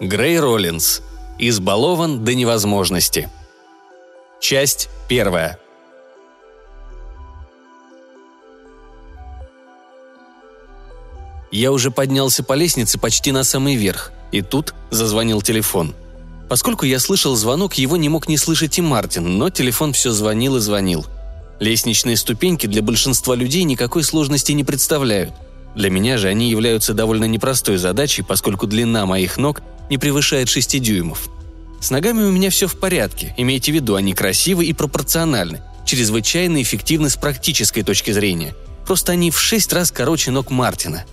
Грей Роллинс. Избалован до невозможности. Часть первая. Я уже поднялся по лестнице почти на самый верх, и тут зазвонил телефон. Поскольку я слышал звонок, его не мог не слышать и Мартин, но телефон все звонил и звонил. Лестничные ступеньки для большинства людей никакой сложности не представляют. Для меня же они являются довольно непростой задачей, поскольку длина моих ног не превышает 6 дюймов. С ногами у меня все в порядке, имейте в виду, они красивы и пропорциональны, чрезвычайно эффективны с практической точки зрения. Просто они в шесть раз короче ног Мартина.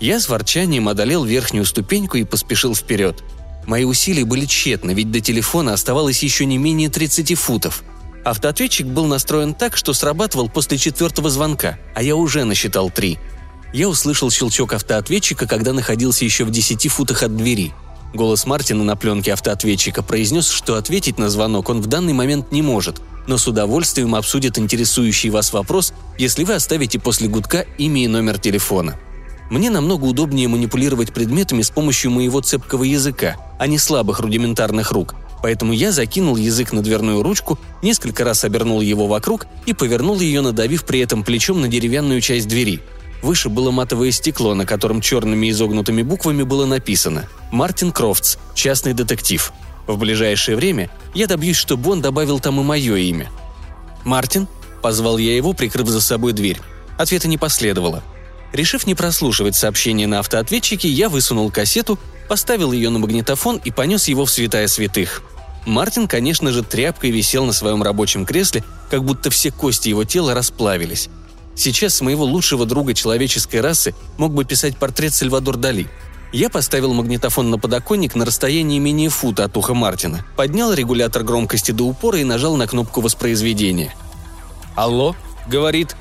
Я с ворчанием одолел верхнюю ступеньку и поспешил вперед. Мои усилия были тщетны, ведь до телефона оставалось еще не менее 30 футов. Автоответчик был настроен так, что срабатывал после четвертого звонка, а я уже насчитал три. Я услышал щелчок автоответчика, когда находился еще в 10 футах от двери – Голос Мартина на пленке автоответчика произнес, что ответить на звонок он в данный момент не может, но с удовольствием обсудит интересующий вас вопрос, если вы оставите после гудка имя и номер телефона. Мне намного удобнее манипулировать предметами с помощью моего цепкого языка, а не слабых рудиментарных рук, поэтому я закинул язык на дверную ручку, несколько раз обернул его вокруг и повернул ее, надавив при этом плечом на деревянную часть двери – Выше было матовое стекло, на котором черными изогнутыми буквами было написано «Мартин Крофтс, частный детектив». В ближайшее время я добьюсь, чтобы он добавил там и мое имя. «Мартин?» – позвал я его, прикрыв за собой дверь. Ответа не последовало. Решив не прослушивать сообщение на автоответчике, я высунул кассету, поставил ее на магнитофон и понес его в святая святых. Мартин, конечно же, тряпкой висел на своем рабочем кресле, как будто все кости его тела расплавились. Сейчас моего лучшего друга человеческой расы мог бы писать портрет Сальвадор Дали. Я поставил магнитофон на подоконник на расстоянии менее фута от уха Мартина, поднял регулятор громкости до упора и нажал на кнопку воспроизведения. «Алло?» — говорит.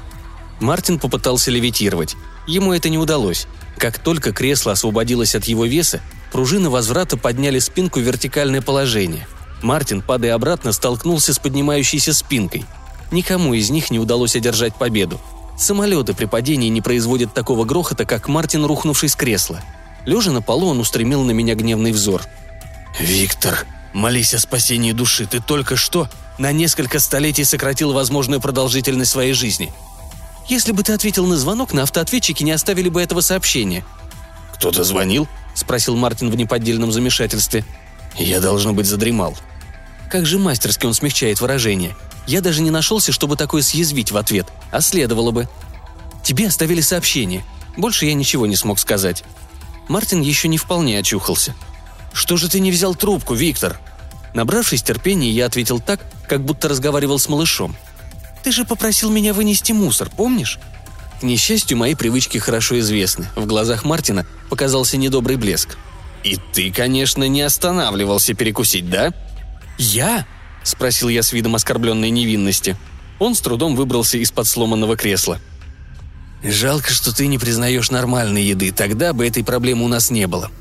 Мартин попытался левитировать. Ему это не удалось. Как только кресло освободилось от его веса, пружины возврата подняли спинку в вертикальное положение. Мартин, падая обратно, столкнулся с поднимающейся спинкой. Никому из них не удалось одержать победу. Самолеты при падении не производят такого грохота, как Мартин, рухнувший с кресла. Лежа на полу, он устремил на меня гневный взор. «Виктор, молись о спасении души. Ты только что на несколько столетий сократил возможную продолжительность своей жизни. Если бы ты ответил на звонок, на автоответчике не оставили бы этого сообщения». «Кто-то звонил?» – спросил Мартин в неподдельном замешательстве. «Я, должно быть, задремал». Как же мастерски он смягчает выражение – я даже не нашелся, чтобы такое съязвить в ответ, а следовало бы. Тебе оставили сообщение. Больше я ничего не смог сказать. Мартин еще не вполне очухался. «Что же ты не взял трубку, Виктор?» Набравшись терпения, я ответил так, как будто разговаривал с малышом. «Ты же попросил меня вынести мусор, помнишь?» К несчастью, мои привычки хорошо известны. В глазах Мартина показался недобрый блеск. «И ты, конечно, не останавливался перекусить, да?» «Я?» – спросил я с видом оскорбленной невинности. Он с трудом выбрался из-под сломанного кресла. «Жалко, что ты не признаешь нормальной еды, тогда бы этой проблемы у нас не было»,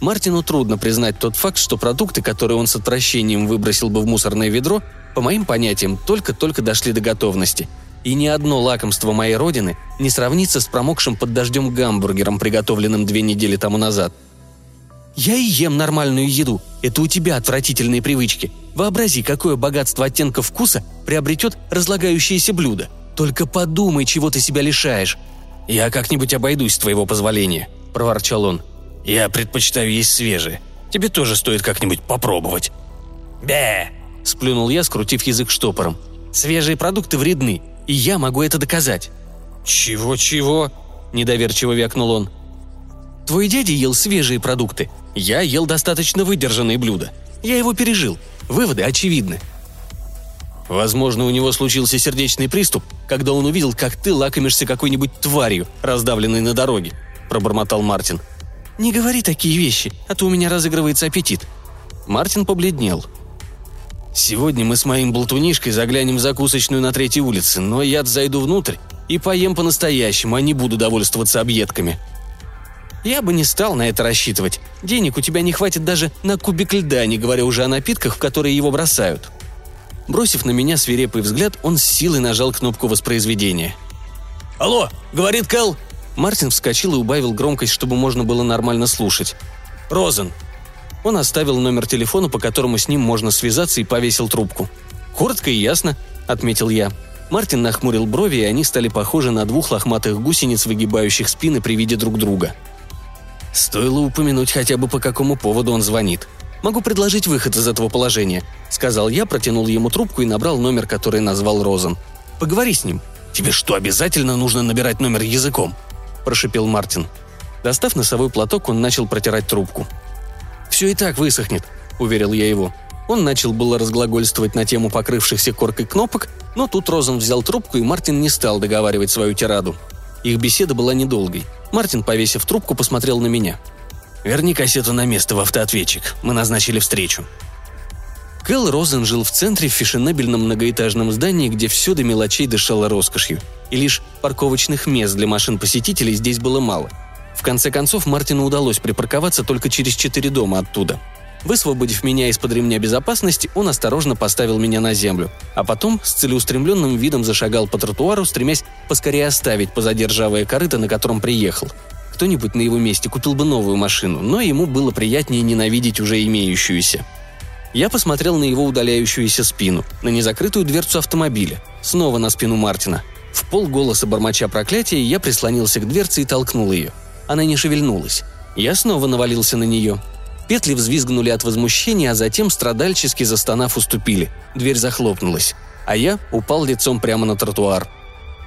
Мартину трудно признать тот факт, что продукты, которые он с отвращением выбросил бы в мусорное ведро, по моим понятиям, только-только дошли до готовности. И ни одно лакомство моей родины не сравнится с промокшим под дождем гамбургером, приготовленным две недели тому назад – я и ем нормальную еду. Это у тебя отвратительные привычки. Вообрази, какое богатство оттенков вкуса приобретет разлагающееся блюдо. Только подумай, чего ты себя лишаешь. Я как-нибудь обойдусь с твоего позволения, проворчал он. Я предпочитаю есть свежие. Тебе тоже стоит как-нибудь попробовать. Бе! сплюнул я, скрутив язык штопором. Свежие продукты вредны, и я могу это доказать. Чего-чего? недоверчиво вякнул он. Твой дядя ел свежие продукты. Я ел достаточно выдержанные блюда. Я его пережил. Выводы очевидны. Возможно, у него случился сердечный приступ, когда он увидел, как ты лакомишься какой-нибудь тварью, раздавленной на дороге», – пробормотал Мартин. «Не говори такие вещи, а то у меня разыгрывается аппетит». Мартин побледнел. «Сегодня мы с моим болтунишкой заглянем в закусочную на третьей улице, но я зайду внутрь и поем по-настоящему, а не буду довольствоваться объедками», я бы не стал на это рассчитывать. Денег у тебя не хватит даже на кубик льда, не говоря уже о напитках, в которые его бросают. Бросив на меня свирепый взгляд, он с силой нажал кнопку воспроизведения. «Алло!» — говорит Кэл. Мартин вскочил и убавил громкость, чтобы можно было нормально слушать. «Розен!» Он оставил номер телефона, по которому с ним можно связаться, и повесил трубку. «Коротко и ясно», — отметил я. Мартин нахмурил брови, и они стали похожи на двух лохматых гусениц, выгибающих спины при виде друг друга. Стоило упомянуть хотя бы по какому поводу он звонит. «Могу предложить выход из этого положения», — сказал я, протянул ему трубку и набрал номер, который назвал Розен. «Поговори с ним». «Тебе что, обязательно нужно набирать номер языком?» – прошипел Мартин. Достав носовой платок, он начал протирать трубку. «Все и так высохнет», – уверил я его. Он начал было разглагольствовать на тему покрывшихся коркой кнопок, но тут Розен взял трубку, и Мартин не стал договаривать свою тираду. Их беседа была недолгой. Мартин, повесив трубку, посмотрел на меня. «Верни кассету на место в автоответчик. Мы назначили встречу». Кэл Розен жил в центре в фешенебельном многоэтажном здании, где все до мелочей дышало роскошью. И лишь парковочных мест для машин посетителей здесь было мало. В конце концов, Мартину удалось припарковаться только через четыре дома оттуда – Высвободив меня из-под ремня безопасности, он осторожно поставил меня на землю, а потом с целеустремленным видом зашагал по тротуару, стремясь поскорее оставить позади ржавое корыто, на котором приехал. Кто-нибудь на его месте купил бы новую машину, но ему было приятнее ненавидеть уже имеющуюся. Я посмотрел на его удаляющуюся спину, на незакрытую дверцу автомобиля, снова на спину Мартина. В полголоса бормоча проклятия я прислонился к дверце и толкнул ее. Она не шевельнулась. Я снова навалился на нее. Петли взвизгнули от возмущения, а затем, страдальчески застонав, уступили. Дверь захлопнулась. А я упал лицом прямо на тротуар.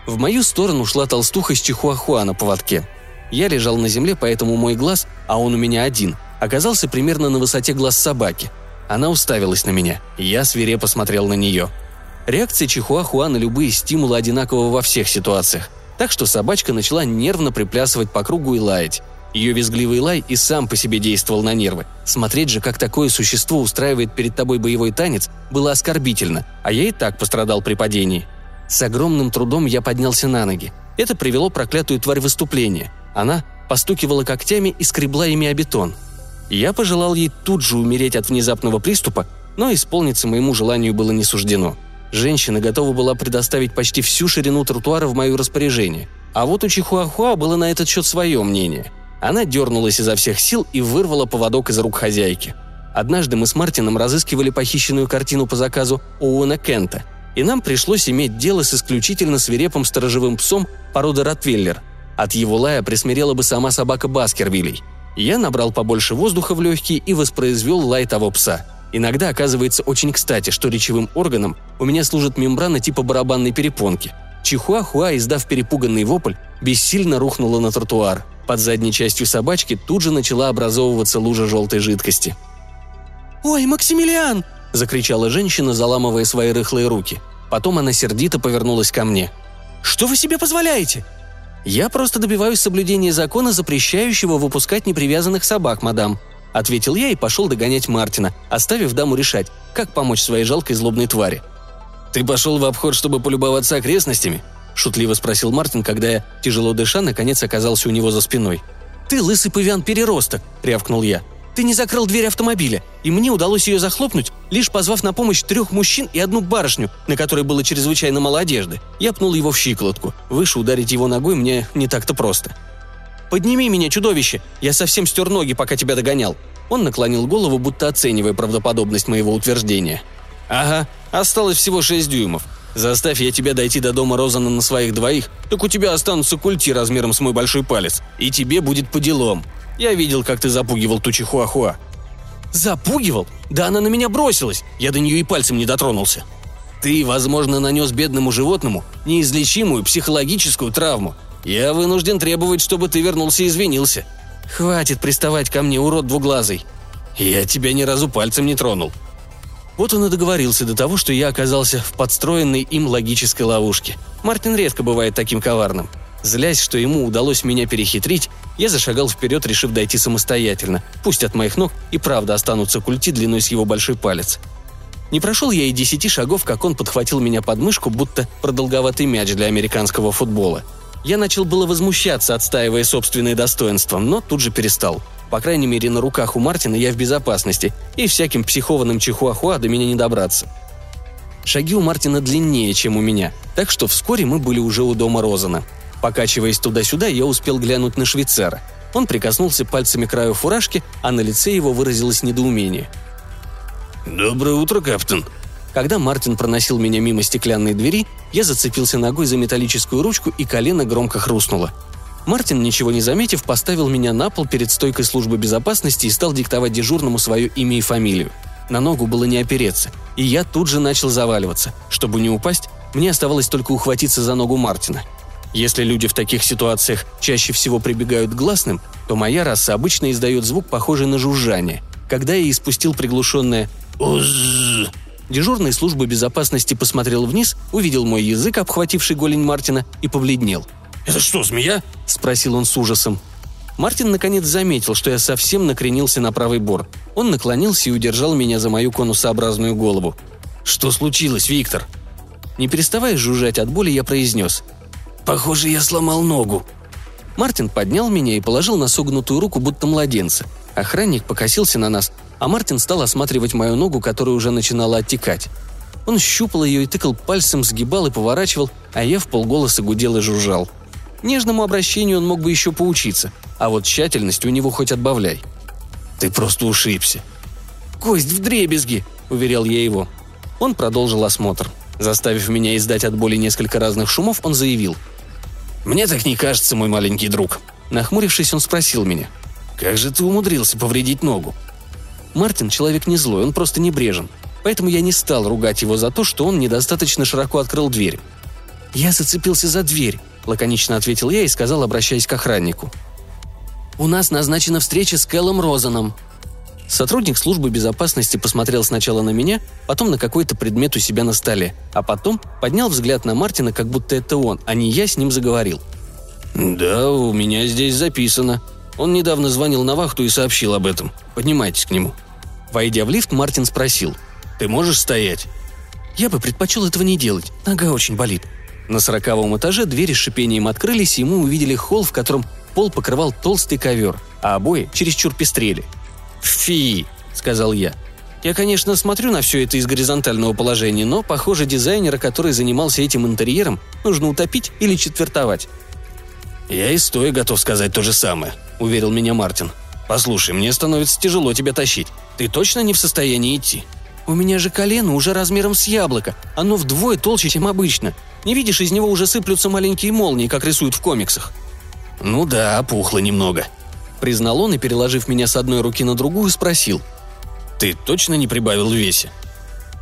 В мою сторону шла толстуха с чихуахуа на поводке. Я лежал на земле, поэтому мой глаз, а он у меня один, оказался примерно на высоте глаз собаки. Она уставилась на меня, и я свирепо смотрел на нее. Реакция чихуахуа на любые стимулы одинакова во всех ситуациях, так что собачка начала нервно приплясывать по кругу и лаять. Ее визгливый лай и сам по себе действовал на нервы. Смотреть же, как такое существо устраивает перед тобой боевой танец, было оскорбительно, а я и так пострадал при падении. С огромным трудом я поднялся на ноги. Это привело проклятую тварь в выступление. Она постукивала когтями и скребла ими о бетон. Я пожелал ей тут же умереть от внезапного приступа, но исполниться моему желанию было не суждено. Женщина готова была предоставить почти всю ширину тротуара в мое распоряжение. А вот у Чихуахуа было на этот счет свое мнение – она дернулась изо всех сил и вырвала поводок из рук хозяйки. Однажды мы с Мартином разыскивали похищенную картину по заказу Оуэна Кента, и нам пришлось иметь дело с исключительно свирепым сторожевым псом породы Ротвейлер. От его лая присмирела бы сама собака Баскервилей. Я набрал побольше воздуха в легкие и воспроизвел лай того пса. Иногда оказывается очень кстати, что речевым органом у меня служит мембрана типа барабанной перепонки. Чихуахуа, издав перепуганный вопль, бессильно рухнула на тротуар – под задней частью собачки тут же начала образовываться лужа желтой жидкости. «Ой, Максимилиан!» – закричала женщина, заламывая свои рыхлые руки. Потом она сердито повернулась ко мне. «Что вы себе позволяете?» «Я просто добиваюсь соблюдения закона, запрещающего выпускать непривязанных собак, мадам», — ответил я и пошел догонять Мартина, оставив даму решать, как помочь своей жалкой злобной твари. «Ты пошел в обход, чтобы полюбоваться окрестностями?» шутливо спросил Мартин, когда я, тяжело дыша, наконец оказался у него за спиной. «Ты лысый павиан-переросток!» – рявкнул я. «Ты не закрыл дверь автомобиля, и мне удалось ее захлопнуть, лишь позвав на помощь трех мужчин и одну барышню, на которой было чрезвычайно мало одежды. Я пнул его в щиколотку. Выше ударить его ногой мне не так-то просто. «Подними меня, чудовище! Я совсем стер ноги, пока тебя догонял!» Он наклонил голову, будто оценивая правдоподобность моего утверждения. «Ага, осталось всего шесть дюймов. Заставь я тебя дойти до дома Розана на своих двоих, так у тебя останутся культи размером с мой большой палец, и тебе будет по делам. Я видел, как ты запугивал ту чихуахуа». «Запугивал? Да она на меня бросилась! Я до нее и пальцем не дотронулся!» «Ты, возможно, нанес бедному животному неизлечимую психологическую травму. Я вынужден требовать, чтобы ты вернулся и извинился. Хватит приставать ко мне, урод двуглазый. Я тебя ни разу пальцем не тронул», вот он и договорился до того, что я оказался в подстроенной им логической ловушке. Мартин редко бывает таким коварным. Злясь, что ему удалось меня перехитрить, я зашагал вперед, решив дойти самостоятельно. Пусть от моих ног и правда останутся культи длиной с его большой палец. Не прошел я и десяти шагов, как он подхватил меня под мышку, будто продолговатый мяч для американского футбола. Я начал было возмущаться, отстаивая собственные достоинства, но тут же перестал – по крайней мере, на руках у Мартина я в безопасности, и всяким психованным чихуахуа до меня не добраться. Шаги у Мартина длиннее, чем у меня, так что вскоре мы были уже у дома Розана. Покачиваясь туда-сюда, я успел глянуть на швейцара. Он прикоснулся пальцами к краю фуражки, а на лице его выразилось недоумение. «Доброе утро, капитан», когда Мартин проносил меня мимо стеклянной двери, я зацепился ногой за металлическую ручку, и колено громко хрустнуло. Мартин, ничего не заметив, поставил меня на пол перед стойкой службы безопасности и стал диктовать дежурному свое имя и фамилию. На ногу было не опереться, и я тут же начал заваливаться. Чтобы не упасть, мне оставалось только ухватиться за ногу Мартина. Если люди в таких ситуациях чаще всего прибегают к гласным, то моя раса обычно издает звук, похожий на жужжание. Когда я испустил приглушенное «Уз», Дежурный службы безопасности посмотрел вниз, увидел мой язык, обхвативший голень Мартина, и побледнел. «Это что, змея?» – спросил он с ужасом. Мартин наконец заметил, что я совсем накренился на правый бор. Он наклонился и удержал меня за мою конусообразную голову. «Что случилось, Виктор?» Не переставая жужжать от боли, я произнес. «Похоже, я сломал ногу». Мартин поднял меня и положил на согнутую руку, будто младенца. Охранник покосился на нас, а Мартин стал осматривать мою ногу, которая уже начинала оттекать. Он щупал ее и тыкал пальцем, сгибал и поворачивал, а я в полголоса гудел и жужжал. Нежному обращению он мог бы еще поучиться, а вот тщательность у него хоть отбавляй. «Ты просто ушибся». «Кость в дребезги», — уверял я его. Он продолжил осмотр. Заставив меня издать от боли несколько разных шумов, он заявил. «Мне так не кажется, мой маленький друг». Нахмурившись, он спросил меня. «Как же ты умудрился повредить ногу?» Мартин человек не злой, он просто небрежен. Поэтому я не стал ругать его за то, что он недостаточно широко открыл дверь. «Я зацепился за дверь», – лаконично ответил я и сказал, обращаясь к охраннику. «У нас назначена встреча с Кэллом Розаном». Сотрудник службы безопасности посмотрел сначала на меня, потом на какой-то предмет у себя на столе, а потом поднял взгляд на Мартина, как будто это он, а не я с ним заговорил. «Да, у меня здесь записано», он недавно звонил на вахту и сообщил об этом. Поднимайтесь к нему». Войдя в лифт, Мартин спросил. «Ты можешь стоять?» «Я бы предпочел этого не делать. Нога очень болит». На сороковом этаже двери с шипением открылись, и мы увидели холл, в котором пол покрывал толстый ковер, а обои чересчур пестрели. «Фи!» – сказал я. Я, конечно, смотрю на все это из горизонтального положения, но, похоже, дизайнера, который занимался этим интерьером, нужно утопить или четвертовать. «Я и стоя готов сказать то же самое», — уверил меня Мартин. «Послушай, мне становится тяжело тебя тащить. Ты точно не в состоянии идти?» «У меня же колено уже размером с яблоко. Оно вдвое толще, чем обычно. Не видишь, из него уже сыплются маленькие молнии, как рисуют в комиксах». «Ну да, опухло немного», — признал он и, переложив меня с одной руки на другую, спросил. «Ты точно не прибавил в весе?»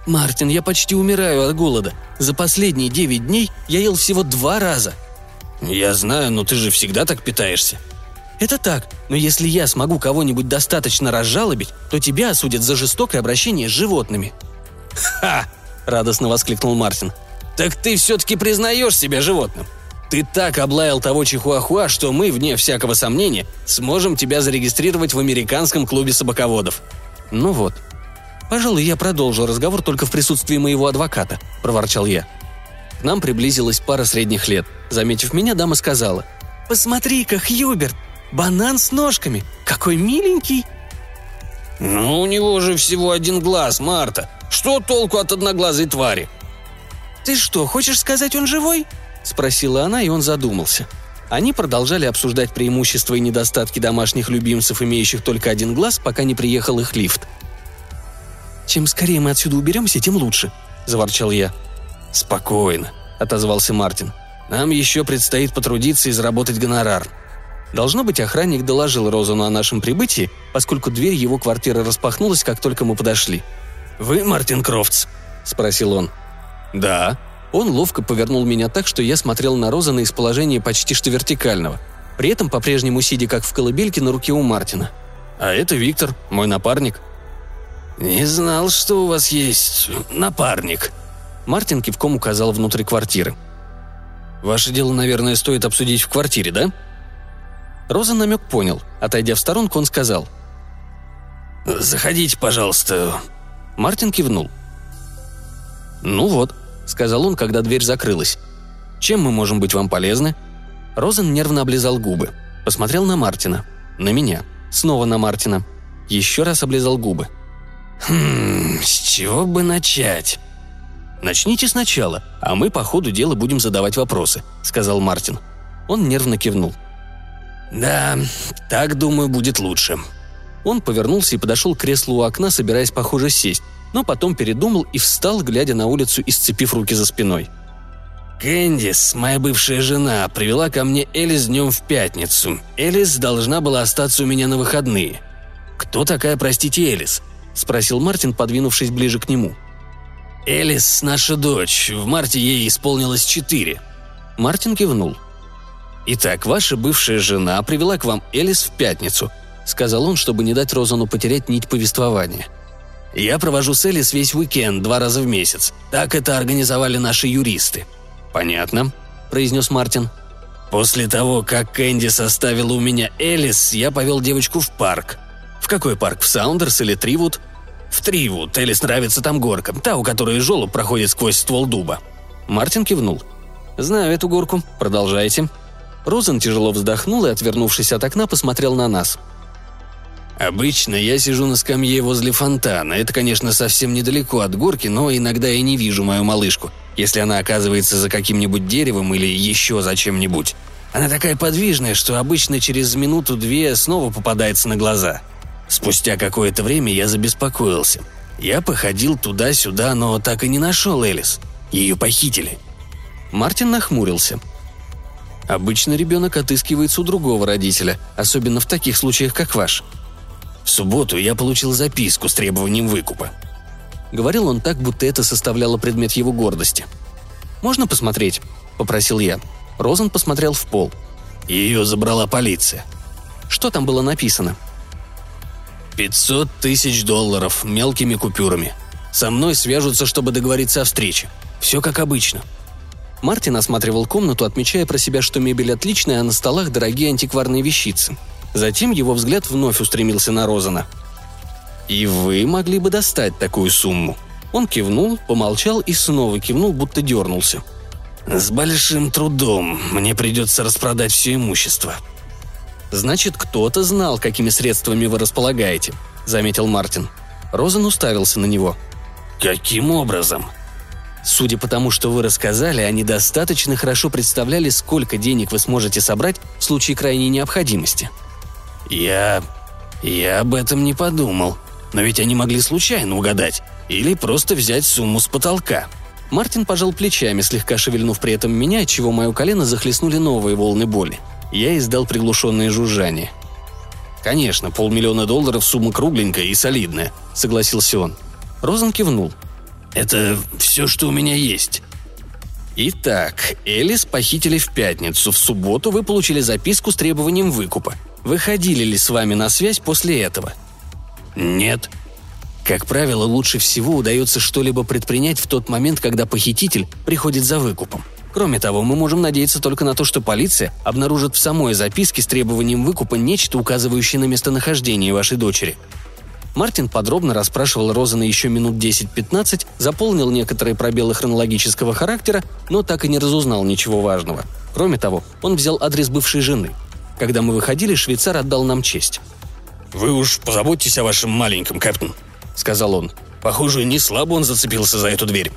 «Мартин, я почти умираю от голода. За последние девять дней я ел всего два раза», «Я знаю, но ты же всегда так питаешься». «Это так, но если я смогу кого-нибудь достаточно разжалобить, то тебя осудят за жестокое обращение с животными». «Ха!» – радостно воскликнул Мартин. «Так ты все-таки признаешь себя животным? Ты так облаял того чихуахуа, что мы, вне всякого сомнения, сможем тебя зарегистрировать в американском клубе собаководов». «Ну вот. Пожалуй, я продолжу разговор только в присутствии моего адвоката», – проворчал я. К нам приблизилась пара средних лет. Заметив меня, дама сказала. «Посмотри-ка, Хьюберт! Банан с ножками! Какой миленький!» «Ну, у него же всего один глаз, Марта. Что толку от одноглазой твари?» «Ты что, хочешь сказать, он живой?» – спросила она, и он задумался. Они продолжали обсуждать преимущества и недостатки домашних любимцев, имеющих только один глаз, пока не приехал их лифт. «Чем скорее мы отсюда уберемся, тем лучше», – заворчал я. «Спокойно», — отозвался Мартин. «Нам еще предстоит потрудиться и заработать гонорар». Должно быть, охранник доложил Розану о нашем прибытии, поскольку дверь его квартиры распахнулась, как только мы подошли. «Вы Мартин Крофтс?» – спросил он. «Да». Он ловко повернул меня так, что я смотрел на Розана из положения почти что вертикального, при этом по-прежнему сидя как в колыбельке на руке у Мартина. «А это Виктор, мой напарник». «Не знал, что у вас есть напарник», Мартин кивком указал внутрь квартиры. «Ваше дело, наверное, стоит обсудить в квартире, да?» Роза намек понял. Отойдя в сторонку, он сказал. «Заходите, пожалуйста». Мартин кивнул. «Ну вот», — сказал он, когда дверь закрылась. «Чем мы можем быть вам полезны?» Розен нервно облизал губы. Посмотрел на Мартина. На меня. Снова на Мартина. Еще раз облизал губы. «Хм, с чего бы начать?» «Начните сначала, а мы по ходу дела будем задавать вопросы», — сказал Мартин. Он нервно кивнул. «Да, так, думаю, будет лучше». Он повернулся и подошел к креслу у окна, собираясь, похоже, сесть, но потом передумал и встал, глядя на улицу и сцепив руки за спиной. «Кэндис, моя бывшая жена, привела ко мне Элис днем в пятницу. Элис должна была остаться у меня на выходные. Кто такая, простите, Элис?» – спросил Мартин, подвинувшись ближе к нему. «Элис – наша дочь. В марте ей исполнилось четыре». Мартин кивнул. «Итак, ваша бывшая жена привела к вам Элис в пятницу», – сказал он, чтобы не дать Розану потерять нить повествования – я провожу с Элис весь уикенд, два раза в месяц. Так это организовали наши юристы». «Понятно», — произнес Мартин. «После того, как Кэнди составила у меня Элис, я повел девочку в парк. В какой парк? В Саундерс или Тривуд?» «В Тривуд. Элис нравится там горка. Та, у которой желоб проходит сквозь ствол дуба». Мартин кивнул. «Знаю эту горку. Продолжайте». Розен тяжело вздохнул и, отвернувшись от окна, посмотрел на нас — Обычно я сижу на скамье возле фонтана. Это, конечно, совсем недалеко от горки, но иногда я не вижу мою малышку, если она оказывается за каким-нибудь деревом или еще за чем-нибудь. Она такая подвижная, что обычно через минуту-две снова попадается на глаза. Спустя какое-то время я забеспокоился. Я походил туда-сюда, но так и не нашел Элис. Ее похитили. Мартин нахмурился. Обычно ребенок отыскивается у другого родителя, особенно в таких случаях, как ваш – в субботу я получил записку с требованием выкупа. Говорил он так, будто это составляло предмет его гордости. «Можно посмотреть?» – попросил я. Розен посмотрел в пол. Ее забрала полиция. Что там было написано? «Пятьсот тысяч долларов мелкими купюрами. Со мной свяжутся, чтобы договориться о встрече. Все как обычно». Мартин осматривал комнату, отмечая про себя, что мебель отличная, а на столах дорогие антикварные вещицы – Затем его взгляд вновь устремился на Розана. «И вы могли бы достать такую сумму?» Он кивнул, помолчал и снова кивнул, будто дернулся. «С большим трудом. Мне придется распродать все имущество». «Значит, кто-то знал, какими средствами вы располагаете», — заметил Мартин. Розен уставился на него. «Каким образом?» Судя по тому, что вы рассказали, они достаточно хорошо представляли, сколько денег вы сможете собрать в случае крайней необходимости. «Я... я об этом не подумал. Но ведь они могли случайно угадать. Или просто взять сумму с потолка». Мартин пожал плечами, слегка шевельнув при этом меня, отчего мое колено захлестнули новые волны боли. Я издал приглушенное жужжание. «Конечно, полмиллиона долларов – сумма кругленькая и солидная», – согласился он. Розен кивнул. «Это все, что у меня есть. Итак, Элис похитили в пятницу. В субботу вы получили записку с требованием выкупа. Выходили ли с вами на связь после этого? Нет. Как правило, лучше всего удается что-либо предпринять в тот момент, когда похититель приходит за выкупом. Кроме того, мы можем надеяться только на то, что полиция обнаружит в самой записке с требованием выкупа нечто, указывающее на местонахождение вашей дочери – Мартин подробно расспрашивал Розана еще минут 10-15, заполнил некоторые пробелы хронологического характера, но так и не разузнал ничего важного. Кроме того, он взял адрес бывшей жены. Когда мы выходили, швейцар отдал нам честь. «Вы уж позаботьтесь о вашем маленьком, капитан», — сказал он. «Похоже, не слабо он зацепился за эту дверь».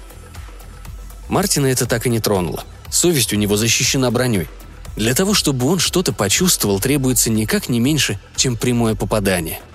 Мартина это так и не тронуло. Совесть у него защищена броней. Для того, чтобы он что-то почувствовал, требуется никак не меньше, чем прямое попадание –